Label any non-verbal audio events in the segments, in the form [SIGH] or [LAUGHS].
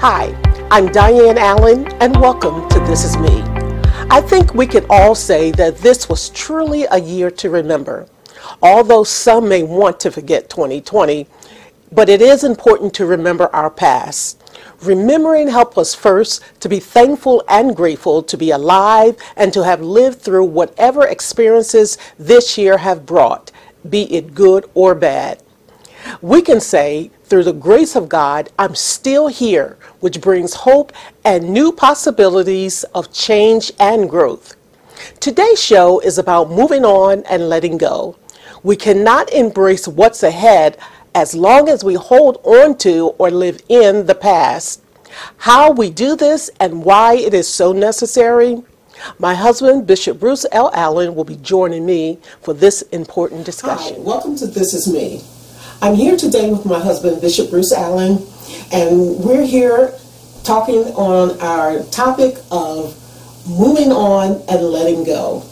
Hi, I'm Diane Allen, and welcome to This Is Me. I think we can all say that this was truly a year to remember. Although some may want to forget 2020, but it is important to remember our past. Remembering helps us first to be thankful and grateful to be alive and to have lived through whatever experiences this year have brought, be it good or bad. We can say, through the grace of God, I'm still here, which brings hope and new possibilities of change and growth. Today's show is about moving on and letting go. We cannot embrace what's ahead as long as we hold on to or live in the past. How we do this and why it is so necessary, my husband, Bishop Bruce L. Allen, will be joining me for this important discussion. Hi, welcome to This Is Me. I'm here today with my husband, Bishop Bruce Allen, and we're here talking on our topic of moving on and letting go.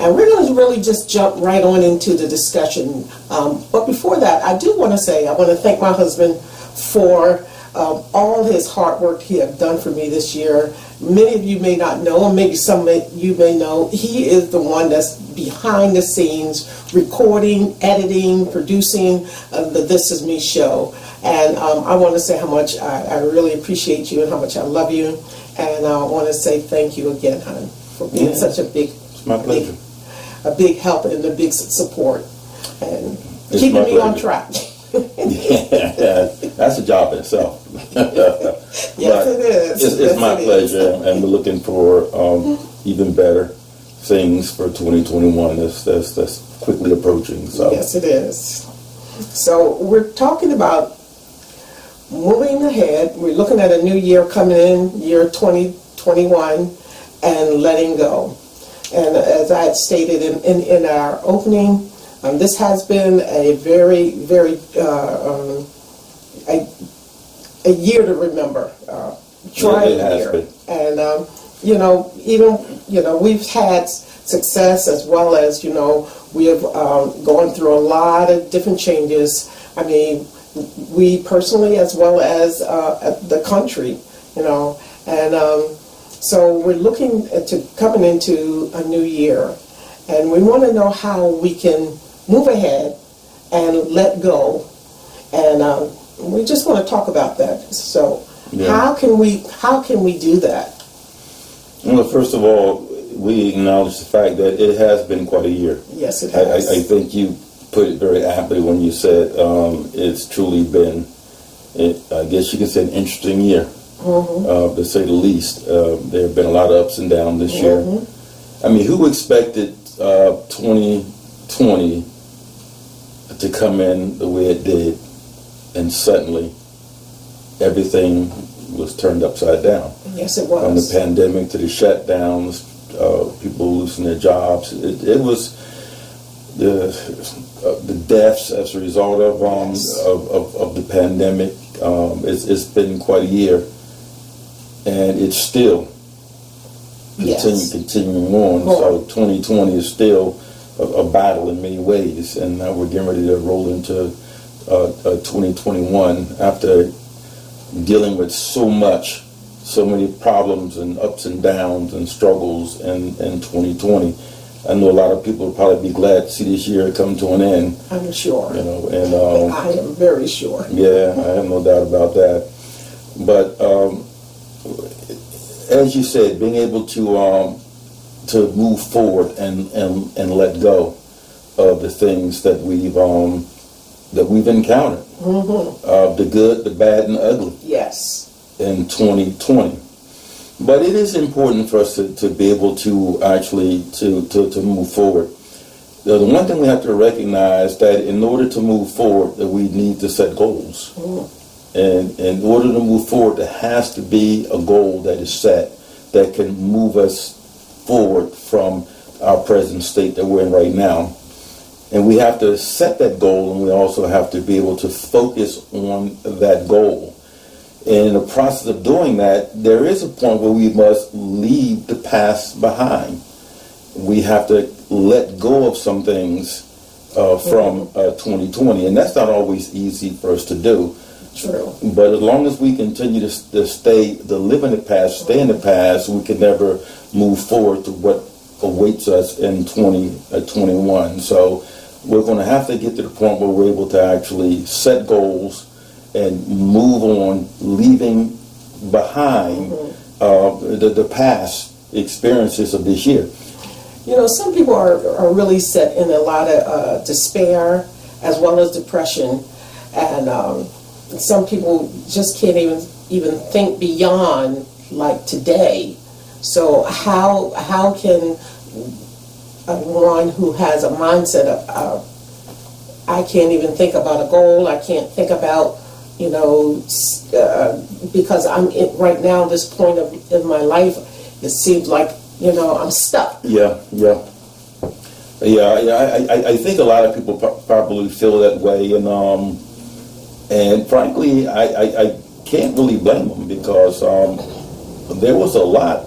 And we're going to really just jump right on into the discussion. Um, but before that, I do want to say I want to thank my husband for um, all his hard work he has done for me this year. Many of you may not know, and maybe some of you may know, he is the one that's behind the scenes, recording, editing, producing uh, the This Is Me show. And um, I want to say how much I, I, really appreciate you and how much I love you. And I want to say thank you again, hon, for being yeah. such a big, my pleasure. Big, a big help and a big support and it's keeping me pleasure. on track. yeah, [LAUGHS] that's a job in itself. [LAUGHS] yes, it is. It's, it's yes, my it pleasure, is. and we're looking for um, even better things for 2021 that's, that's, that's quickly approaching. So Yes, it is. So we're talking about moving ahead. We're looking at a new year coming in, year 2021, and letting go. And as I had stated in, in, in our opening, um, this has been a very, very uh, um, a, a year to remember. Uh, trying year. Been. And um, you know, even, you know, we've had success as well as, you know, we have um, gone through a lot of different changes. I mean, we personally as well as uh, the country, you know, and um, so we're looking to coming into a new year, and we want to know how we can move ahead and let go, and um, we just want to talk about that. So, yeah. how can we how can we do that? Well, first of all, we acknowledge the fact that it has been quite a year. Yes, it has. I, I think you put it very aptly when you said um, it's truly been, it, I guess you could say, an interesting year, mm-hmm. uh, to say the least. Uh, there have been a lot of ups and downs this mm-hmm. year. I mean, who expected uh, 2020 to come in the way it did, and suddenly everything was turned upside down. Yes, it was. From the pandemic to the shutdowns, uh, people losing their jobs. It, it was the uh, the deaths as a result of um, yes. of, of, of, the pandemic. Um, it's, it's been quite a year, and it's still yes. continuing on. More. So 2020 is still a, a, battle in many ways, and now we're getting ready to roll into uh, 2021 after dealing with so much, so many problems and ups and downs and struggles in, in 2020. I know a lot of people will probably be glad to see this year come to an end. I'm sure. You know, and um, I am very sure. Yeah, I have no doubt about that. But um, as you said, being able to um, to move forward and, and, and let go of the things that we've um, that we've encountered, mm-hmm. uh, the good, the bad, and the ugly. Yes. In 2020. But it is important for us to, to be able to actually to, to, to move forward. The, the one thing we have to recognize that in order to move forward, that we need to set goals. Mm. And in order to move forward, there has to be a goal that is set that can move us forward from our present state that we're in right now. And we have to set that goal and we also have to be able to focus on that goal. And in the process of doing that, there is a point where we must leave the past behind. We have to let go of some things uh, from uh, 2020, and that's not always easy for us to do. True. But as long as we continue to, to stay, to live in the past, stay in the past, we can never move forward to what awaits us in 2021. So we're going to have to get to the point where we're able to actually set goals and move on, leaving behind uh, the, the past experiences of this year. You know, some people are, are really set in a lot of uh, despair as well as depression, and um, some people just can't even even think beyond like today. So how how can uh, one who has a mindset of uh, I can't even think about a goal, I can't think about you know uh, because I'm in, right now this point of in my life, it seems like you know I'm stuck. Yeah, yeah. Yeah, yeah. I, I, I think a lot of people probably feel that way, and um, and frankly, I, I, I can't really blame them because um, there was a lot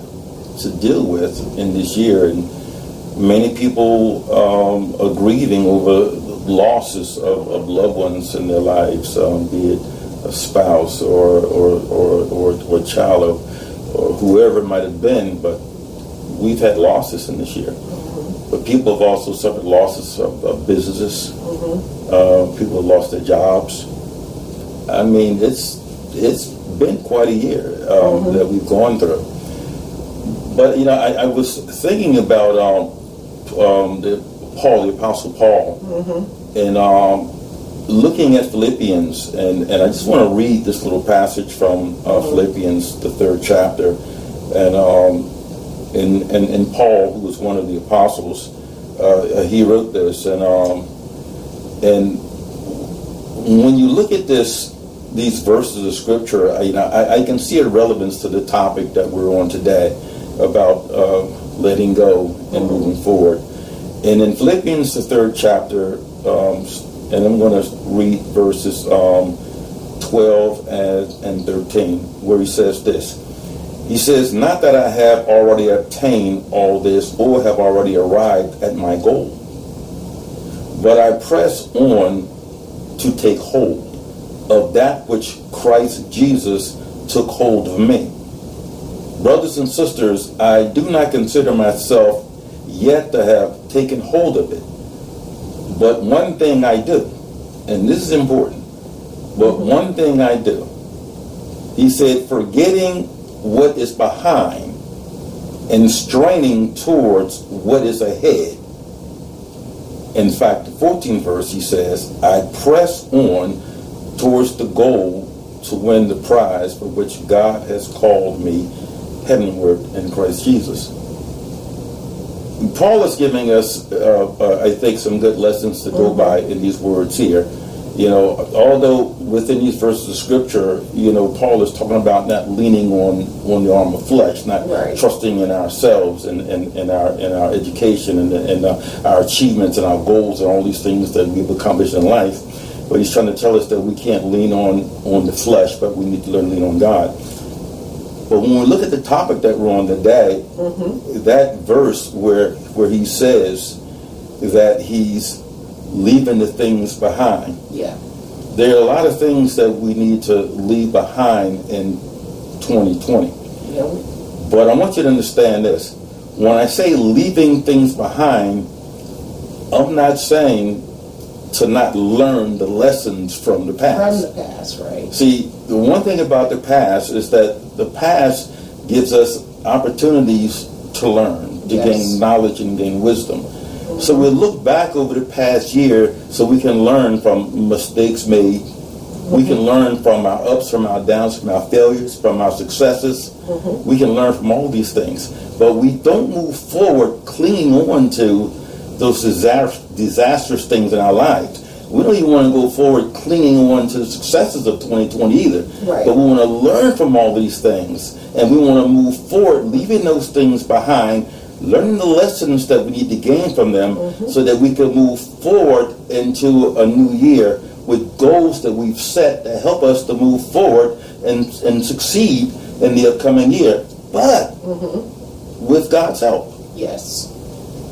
to deal with in this year, and many people um, are grieving over losses of, of loved ones in their lives, um, be it a spouse or or or or, or child or, or whoever it might have been. But we've had losses in this year. But people have also suffered losses of, of businesses. Mm-hmm. Uh, people have lost their jobs. I mean, it's it's been quite a year um, mm-hmm. that we've gone through. But you know, I, I was thinking about um, um, the Paul, the Apostle Paul, mm-hmm. and um, looking at Philippians, and, and I just want to read this little passage from uh, mm-hmm. Philippians, the third chapter, and um, and, and, and Paul, who was one of the apostles, uh, he wrote this, and um, and when you look at this, these verses of scripture, I, you know, I, I, can see a relevance to the topic that we're on today about uh, letting go and moving forward. And in Philippians, the third chapter, um, and I'm going to read verses um, 12 and, and 13, where he says this. He says, Not that I have already obtained all this or have already arrived at my goal, but I press on to take hold of that which Christ Jesus took hold of me. Brothers and sisters, I do not consider myself yet to have taken hold of it. But one thing I do, and this is important, but one thing I do, he said, forgetting what is behind and straining towards what is ahead. In fact, the 14th verse, he says, I press on towards the goal to win the prize for which God has called me heavenward in Christ Jesus. Paul is giving us, uh, uh, I think, some good lessons to go mm-hmm. by in these words here. You know, although within these verses of scripture, you know, Paul is talking about not leaning on on the arm of flesh, not right. trusting in ourselves and, and, and our in our education and, and uh, our achievements and our goals and all these things that we've accomplished in life. But he's trying to tell us that we can't lean on on the flesh, but we need to learn to lean on God. But when we look at the topic that we're on today, mm-hmm. that verse where where he says that he's leaving the things behind. Yeah. There are a lot of things that we need to leave behind in 2020. Yeah. But I want you to understand this. When I say leaving things behind, I'm not saying to not learn the lessons from the past. From the past, right. See, the one thing about the past is that the past gives us opportunities to learn, to yes. gain knowledge and gain wisdom. So we look back over the past year so we can learn from mistakes made. Mm-hmm. We can learn from our ups, from our downs, from our failures, from our successes. Mm-hmm. We can learn from all these things. But we don't move forward clinging on to those disastrous things in our lives. We don't even want to go forward clinging on to the successes of 2020 either. Right. But we want to learn from all these things and we want to move forward, leaving those things behind learning the lessons that we need to gain from them mm-hmm. so that we can move forward into a new year with goals that we've set to help us to move forward and, and succeed in the upcoming year. But mm-hmm. with God's help. Yes.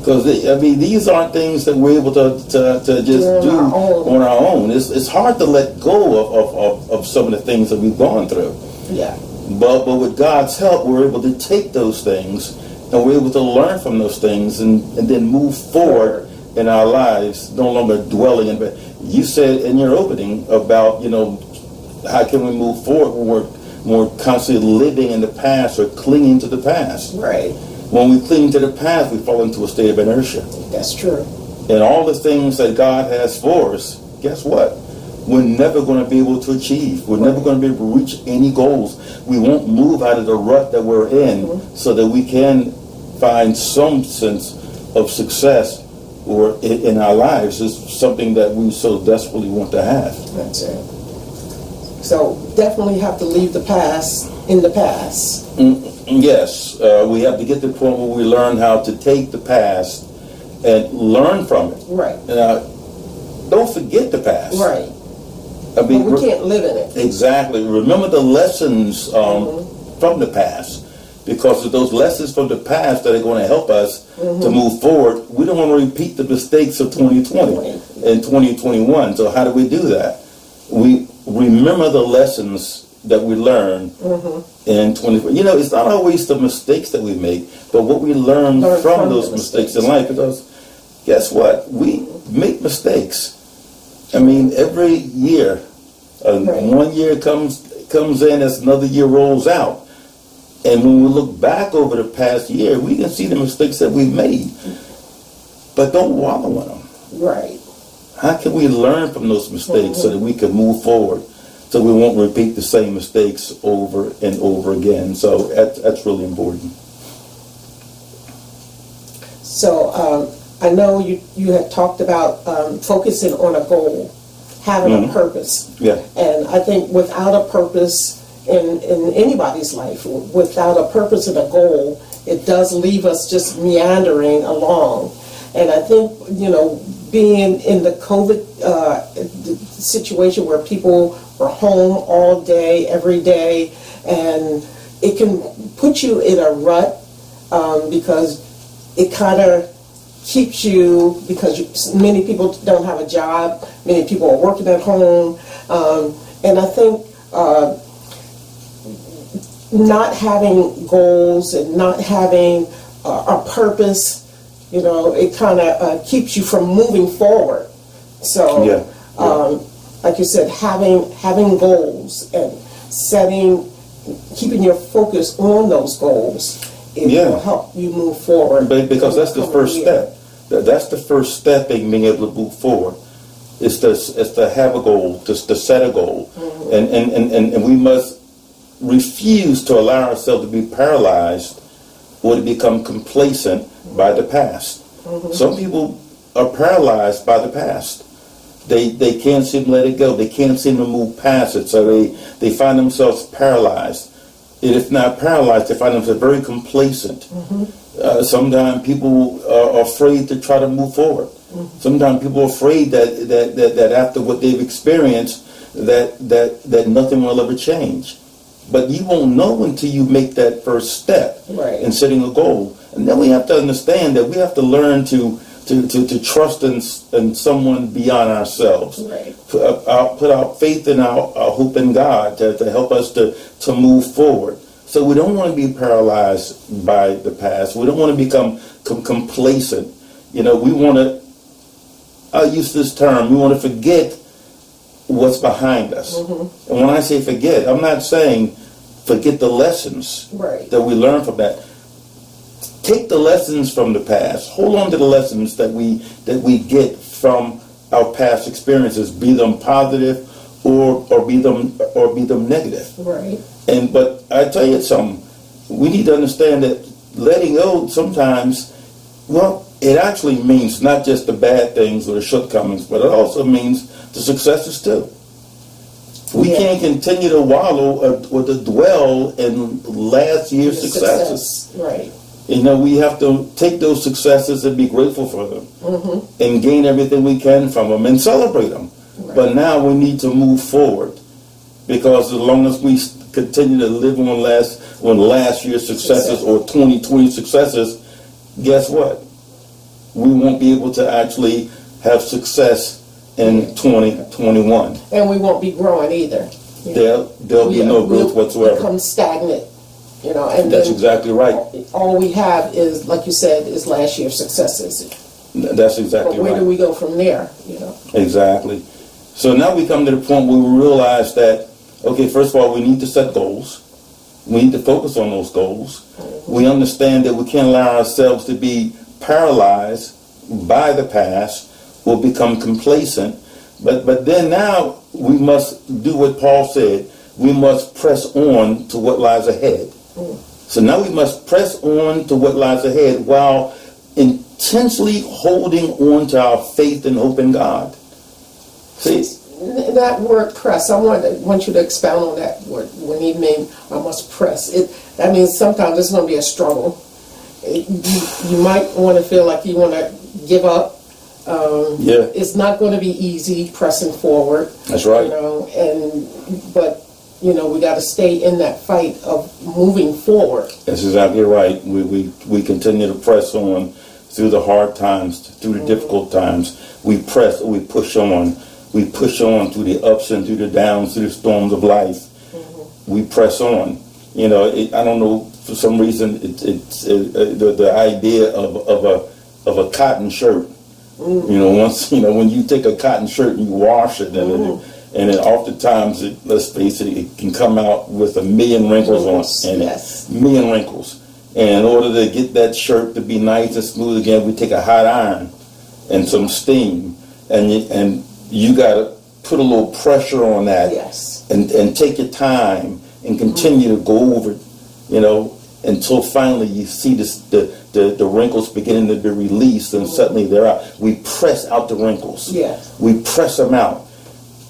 Because I mean, these aren't things that we're able to to, to just Do on do our own. on our own. It's it's hard to let go of, of, of, of some of the things that we've gone through. Yeah. But but with God's help, we're able to take those things and we're able to learn from those things and, and then move forward in our lives, no longer dwelling in. But you said in your opening about you know how can we move forward when we're when we're constantly living in the past or clinging to the past. Right. When we cling to the past, we fall into a state of inertia. That's true. And all the things that God has for us, guess what? We're never going to be able to achieve. We're never going to be able to reach any goals. We won't move out of the rut that we're in mm-hmm. so that we can find some sense of success or in, in our lives is something that we so desperately want to have. That's it. So definitely have to leave the past in the past. Yes, uh, we have to get to the point where we learn how to take the past and learn from it. Right. Now, don't forget the past. Right. I But mean, we re- can't live in it. Exactly. Remember the lessons um, Mm-hmm. from the past. Because of those lessons from the past that are going to help us Mm-hmm. to move forward, we don't want to repeat the mistakes of 2020 and 2021. So how do we do that? We remember the lessons that we learn Mm-hmm. in 20. You know, it's not always the mistakes that we make, but what we learn, Learn from, from those mistakes. mistakes. in life. Because guess what? We make mistakes. I mean, every year, uh, Right. one year comes comes in as another year rolls out. And when we look back over the past year, we can see the mistakes that we've made. But don't wallow in them. Right. How can we learn from those mistakes so that we can move forward, so we won't repeat the same mistakes over and over again? So that's, that's really important. So um, I know you, you had talked about um, focusing on a goal, having a Mhm. purpose. Yeah. And I think without a purpose in, in anybody's life, without a purpose and a goal, it does leave us just meandering along. And I think, you know, being in the COVID uh, situation where people were home all day, every day, and it can put you in a rut um, because it kind of keeps you because many people don't have a job, many people are working at home, um, and I think uh, not having goals and not having uh, a purpose, you know, it kind of uh, keeps you from moving forward. So, Yeah, yeah. Um, like you said, having having goals and setting, keeping your focus on those goals, it Yeah. will help you move forward. But because that's the first year. step. That- That's the first step in being able to move forward. Is to, is to have a goal, just to set a goal. Mm-hmm. And, and, and, and and we must refuse to allow ourselves to be paralyzed or to become complacent by the past. Mm-hmm. Some people are paralyzed by the past. They, they can't seem to let it go. They can't seem to move past it. So they, they find themselves paralyzed. And if not paralyzed, they find themselves very complacent. Mm-hmm. Uh, sometimes people uh, are afraid to try to move forward. Mm-hmm. Sometimes people are afraid that, that, that, that after what they've experienced, that, that, that nothing will ever change. But you won't know until you make that first step Right. in setting a goal. And then we have to understand that we have to learn to, to, to, to trust in, in someone beyond ourselves. Right. Put, uh, our, put our faith and our, our hope in God to, to help us to, to move forward. So we don't want to be paralyzed by the past. We don't want to become com- complacent. You know, we want to, I'll use this term, we want to forget what's behind us. Mm-hmm. And when I say forget, I'm not saying forget the lessons Right. that we learn from that. Take the lessons from the past. Hold on to the lessons that we that we get from our past experiences, be them positive or or be them or be them negative. Right. And but I tell you something, we need to understand that letting go sometimes, well, it actually means not just the bad things or the shortcomings, but it also means the successes too. We Yeah. can't continue to wallow uh, or to dwell in last year's successes. success. Right. You know, we have to take those successes and be grateful for them Mm-hmm. and gain everything we can from them and celebrate them. But now we need to move forward because as long as we continue to live on last on last year's successes or 2020 successes, guess what? we won't be able to actually have success in 2021. And we won't be growing either. There, there'll be Yeah, no growth we'll whatsoever. Become stagnant, you know, and That's then exactly right. all we have is, like you said, is last year's successes. That's exactly But where do we go from there, you know? Exactly. So now we come to the point where we realize that, okay, first of all, we need to set goals. We need to focus on those goals. We understand that we can't allow ourselves to be paralyzed by the past We'll become complacent. But, but then now we must do what Paul said. We must press on to what lies ahead. So now we must press on to what lies ahead while intensely holding on to our faith and hope in God. See, That word press, I want, want you to expound on that word, when he mean, I must press. It, that means sometimes it's gonna be a struggle. It- You, you might wanna feel like you wanna give up. Um, Yeah. It's not gonna be easy pressing forward. That's right. You know, and, but, you know, we gotta stay in that fight of moving forward. that's exactly right. We, we, we continue to press on through the hard times, through the mm-hmm. difficult times. We press, we push on. We push on through the ups and through the downs, through the storms of life. Mm-hmm. We press on. You know, it, I don't know, for some reason, it, it's it, uh, the, the idea of, of a of a cotton shirt. Mm-hmm. You know, once [LAUGHS] you know when you take a cotton shirt and you wash it, and it, and then oftentimes, it, let's face it, it can come out with a million wrinkles on it, and yes. million wrinkles. And in order to get that shirt to be nice and smooth again, we take a hot iron and some steam, and you, and you got to put a little pressure on that, Yes. and and take your time and continue to go over it, you know, until finally you see this, the, the the wrinkles beginning to be released, and suddenly they're out. We press out the wrinkles. Yes. We press them out.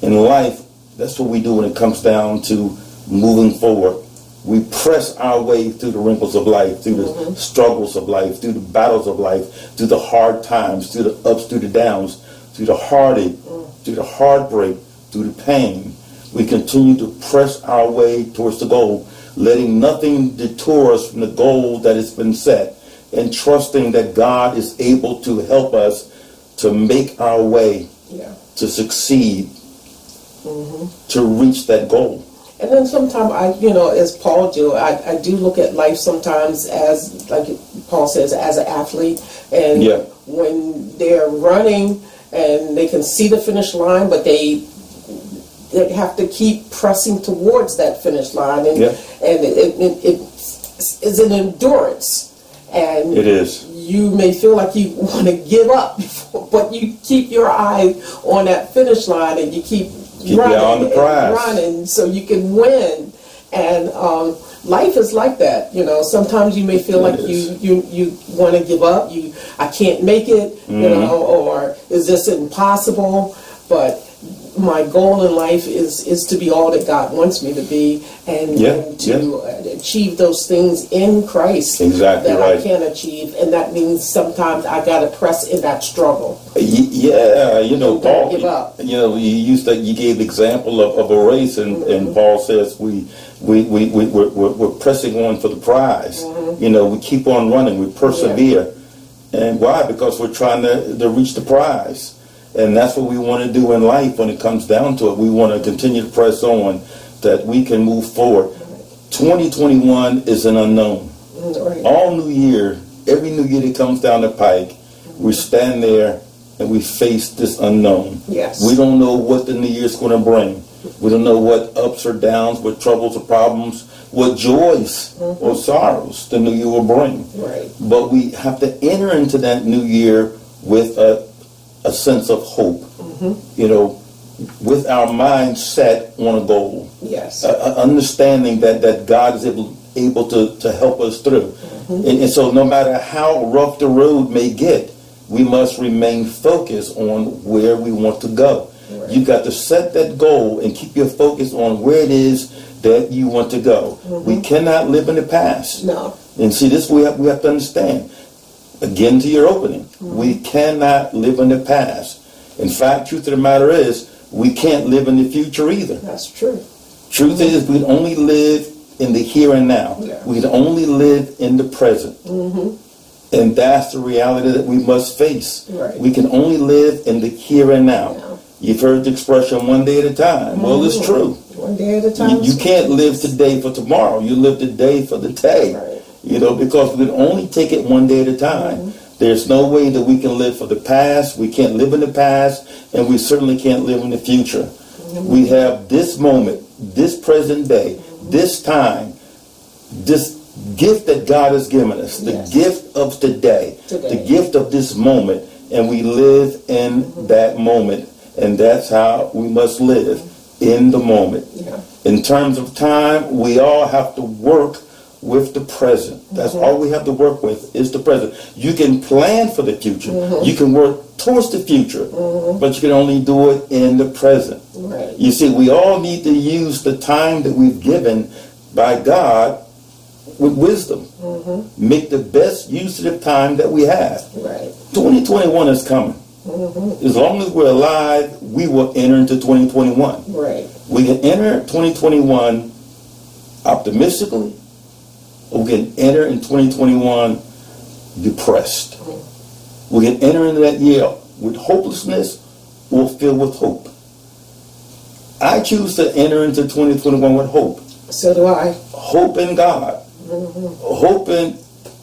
In life, that's what we do when it comes down to moving forward. We press our way through the wrinkles of life, through the mm-hmm. struggles of life, through the battles of life, through the hard times, through the ups, through the downs, through the heartache, mm. through the heartbreak, through the pain. We continue to press our way towards the goal, letting nothing detour us from the goal that has been set, and trusting that God is able to help us to make our way Yeah. to succeed, Mm-hmm. to reach that goal. And then sometimes I, you know, as Paul do, I, I do look at life sometimes as, like Paul says, as an athlete. And Yeah. when they're running and they can see the finish line, but they they have to keep pressing towards that finish line, and Yeah. and it, it, it, it is an endurance. And It is. you may feel like you want to give up, [LAUGHS] but you keep your eye on that finish line and you keep, your running on the prize. running so you can win. And um, life is like that, you know. Sometimes you may feel like It you you you want to give up. You I can't make it, Mm-hmm. you know, or is this impossible? But my goal in life is is to be all that God wants me to be, and, Yeah, and to uh, achieve those things in Christ Exactly that right. I can achieve, and that means sometimes I got to press in that struggle. Yeah, uh, you know, Paul. give up. You know, you used that. You gave the example of, of a race, and, and mm-hmm. Paul says we we we we we're, we're, we're pressing on for the prize. Mm-hmm. You know, we keep on running. We persevere, and why? Because we're trying to, to reach the prize, and that's what we want to do in life. When it comes down to it, we want to continue to press on, that we can move forward. 2021 is an unknown. Right. all new year, every new year that comes down the pike, we stand there and we face this unknown. Yes. We don't know what the new year's going to bring. We don't know what ups or downs, what troubles or problems, what joys mm-hmm. or sorrows the new year will bring. Right. But we have to enter into that new year with a, a sense of hope. You know, with our mind set on a goal Yes. uh, understanding that, that God is able, able to, to help us through. And, and so no matter how rough the road may get, we must remain focused on where we want to go. Right. You got to set that goal and keep your focus on where it is that you want to go. We cannot live in the past. no. And see, this we have, we have to understand. Again, to your opening, we cannot live in the past. In fact, truth of the matter is, we can't live in the future either. That's true. Truth is, we only live in the here and now. Yeah. We only live in the present. Mm-hmm. And that's the reality that we must face. Right. We can only live in the here and now. Yeah. You've heard the expression one day at a time. Well, it's mm-hmm. true. One day at a You, time. you can't live today for tomorrow. You live today for the day. Right. You know, because we can only take it one day at a time. Mm-hmm. There's no way that we can live for the past. We can't live in the past, and we certainly can't live in the future. Mm-hmm. We have this moment, this present day, mm-hmm. this time, this gift that God has given us, the Yes. gift of today, Today. the gift of this moment, and we live in that moment, and that's how we must live in the moment. Yeah. In terms of time, we all have to work with the present. That's all we have to work with is the present. You can plan for the future. Mm-hmm. You can work towards the future, mm-hmm. but you can only do it in the present. Right. You see, we all need to use the time that we've given by God with wisdom. Mm-hmm. Make the best use of the time that we have. Right. 2021 is coming. As long as we're alive, we will enter into 2021. Right. We can enter 2021 optimistically, we can enter in 2021 depressed. We can enter into that year with hopelessness or filled with hope. I choose to enter into 2021 with hope. So do I. Hope in God. Mm-hmm. Hope in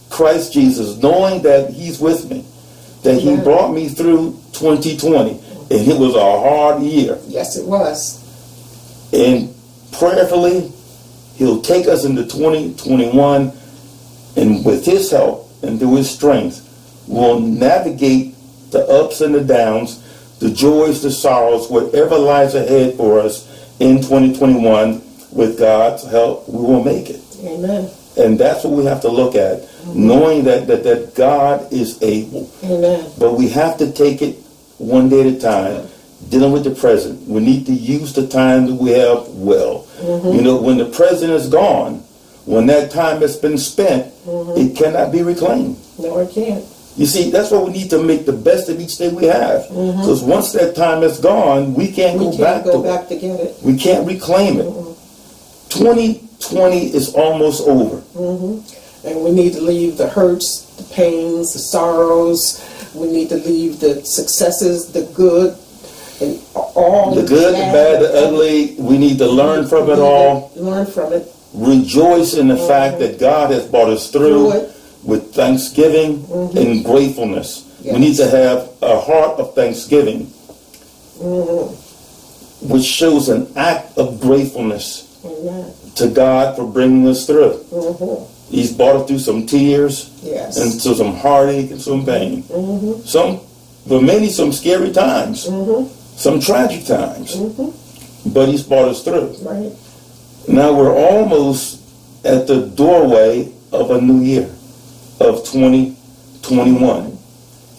Christ Jesus, knowing that He's with me. That He brought me through 2020. And it was a hard year. Yes, it was. And prayerfully, He'll take us into 2021, and with His help and through His strength, we'll navigate the ups and the downs, the joys, the sorrows, whatever lies ahead for us in 2021. With God's help, we will make it. Amen. And that's what we have to look at, knowing that, that, that God is able. Amen. But we have to take it one day at a time, dealing with the present. We need to use the time that we have well. Mm-hmm. You know, when the present is gone, when that time has been spent, mm-hmm. it cannot be reclaimed. No, it can't. You see, that's why we need to make the best of each day we have. Mm-hmm. Because once that time is gone, we can't We go can't back go to back to get it. We can't reclaim it. 2020 is almost over. And we need to leave the hurts, the pains, the sorrows. We need to leave the successes, the good, all The good, the bad, the ugly, we need to learn from it all. Learn from it. rejoice in the fact that God has brought us through Through it. Mm-hmm. with thanksgiving and gratefulness. We need to have a heart of thanksgiving, Mm-hmm. which shows an act of gratefulness to God for bringing us through. He's brought us through some tears Mm-hmm. Yes. and to some heartache and some pain. Some, for many, some scary times, some tragic times. Mm-hmm. But He's brought us through. right. Now we're almost at the doorway of a new year of 2021.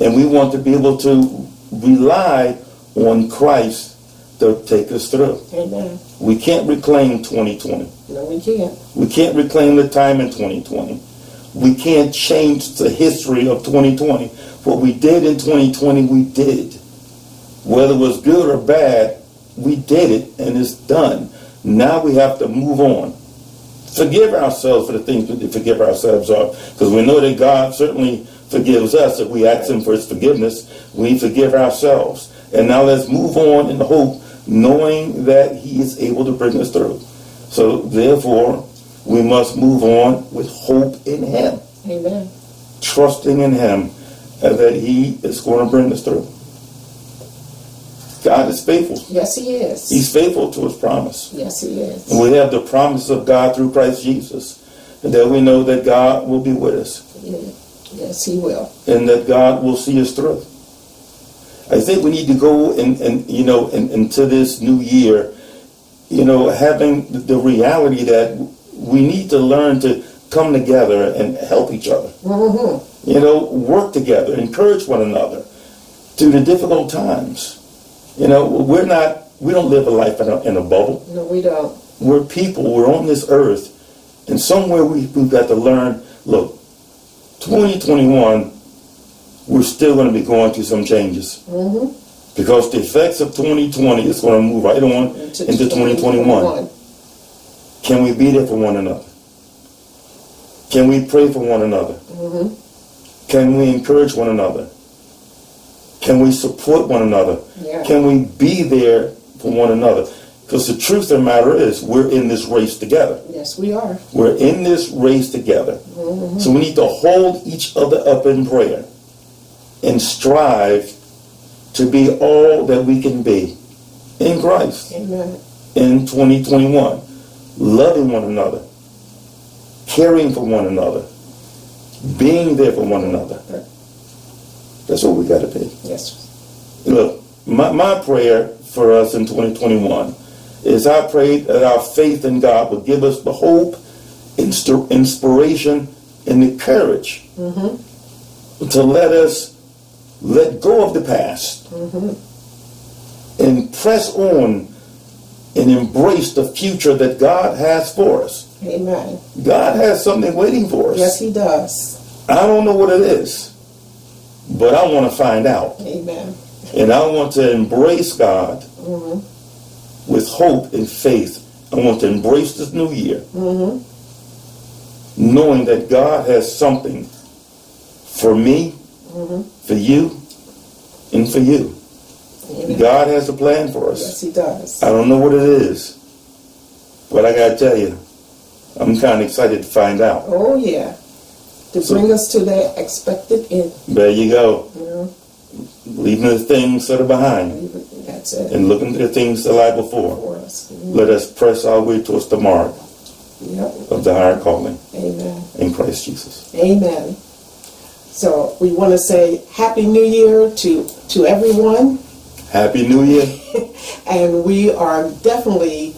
And we want to be able to rely on Christ to take us through. Amen. We can't reclaim 2020. No, we can't. We can't reclaim the time in 2020. We can't change the history of 2020. What we did in 2020, we did. Whether it was good or bad, we did it and it's done. Now we have to move on. Forgive ourselves for the things we did forgive ourselves of. Because we know that God certainly forgives us if we ask Him for His forgiveness. We forgive ourselves. And now let's move on in the hope, knowing that He is able to bring us through. So therefore, we must move on with hope in Him, Amen. trusting in Him that He is going to bring us through. God is faithful. Yes, he is. He's faithful to His promise. yes, he is. And we have the promise of God through Christ Jesus. And that we know that God will be with us Yes, he will. and that God will see us through. I think we need to go and, and you know, in, into this new year, you know, having the- the reality that we need to learn to come together and help each other. Mm-hmm. You know, work together, encourage one another through the difficult times. You know, we're not, we don't live a life in a, in a bubble. No, we don't. We're people, we're on this earth, and somewhere we, we've got to learn, look, 2021, we're still going to be going through some changes. Mm-hmm. Because the effects of 2020 is going to move right on into, 2021. Can we be there for one another? Can we pray for one another? Mm-hmm. Can we encourage one another? Can we support one another? Yeah. Can we be there for one another? Because the truth of the matter is, we're in this race together. Yes, we are. We're in this race together. Mm-hmm. So we need to hold each other up in prayer and strive to be all that we can be in Christ Amen. in 2021. Loving one another, caring for one another, being there for one another. That's what we got to be. Yes. Look, my, my prayer for us in 2021 is I pray that our faith in God will give us the hope, inst- inspiration, and the courage mm-hmm. to let us let go of the past mm-hmm. and press on and embrace the future that God has for us. Amen. God has something waiting for us. Yes, he does. I don't know what it is, but I want to find out. Amen. And I want to embrace God mm-hmm. with hope and faith. I want to embrace this new year, mm-hmm. knowing that God has something for me, mm-hmm. for you, and for you. Amen. God has a plan for us. Yes, he does. I don't know what it is, but I got to tell you, I'm kind of excited to find out. Oh, yeah. To bring us to that expected end. There you go, You know, leaving the things that are behind that's it and looking to the things that lie before. for us. Mhm. Let us press our way towards the mark Yep. of the higher calling Amen. in Christ Jesus. Amen. So we want to say Happy New Year to, to everyone. Happy New Year. [LAUGHS] And we are definitely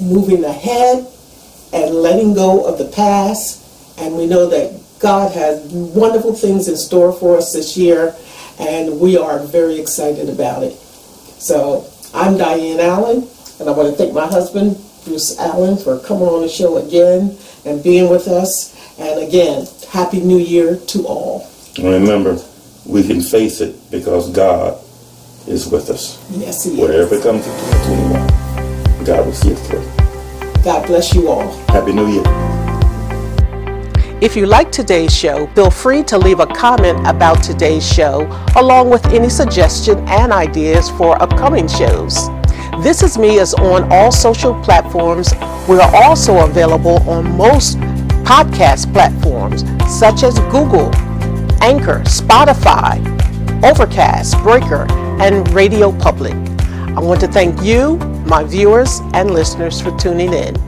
moving ahead and letting go of the past. And we know that God has wonderful things in store for us this year. And we are very excited about it. So I'm Diane Allen. And I want to thank my husband, Bruce Allen, for coming on the show again and being with us. And again, Happy New Year to all. Remember, we can face it because God is with us. Yes, He Whatever is. comes in 2021, God will see us through. God bless you all. Happy New Year. If you like today's show, feel free to leave a comment about today's show, along with any suggestion and ideas for upcoming shows. This Is Me is on all social platforms. We are also available on most podcast platforms such as Google, Anchor, Spotify, Overcast, Breaker, and Radio Public. I want to thank you, my viewers and listeners, for tuning in.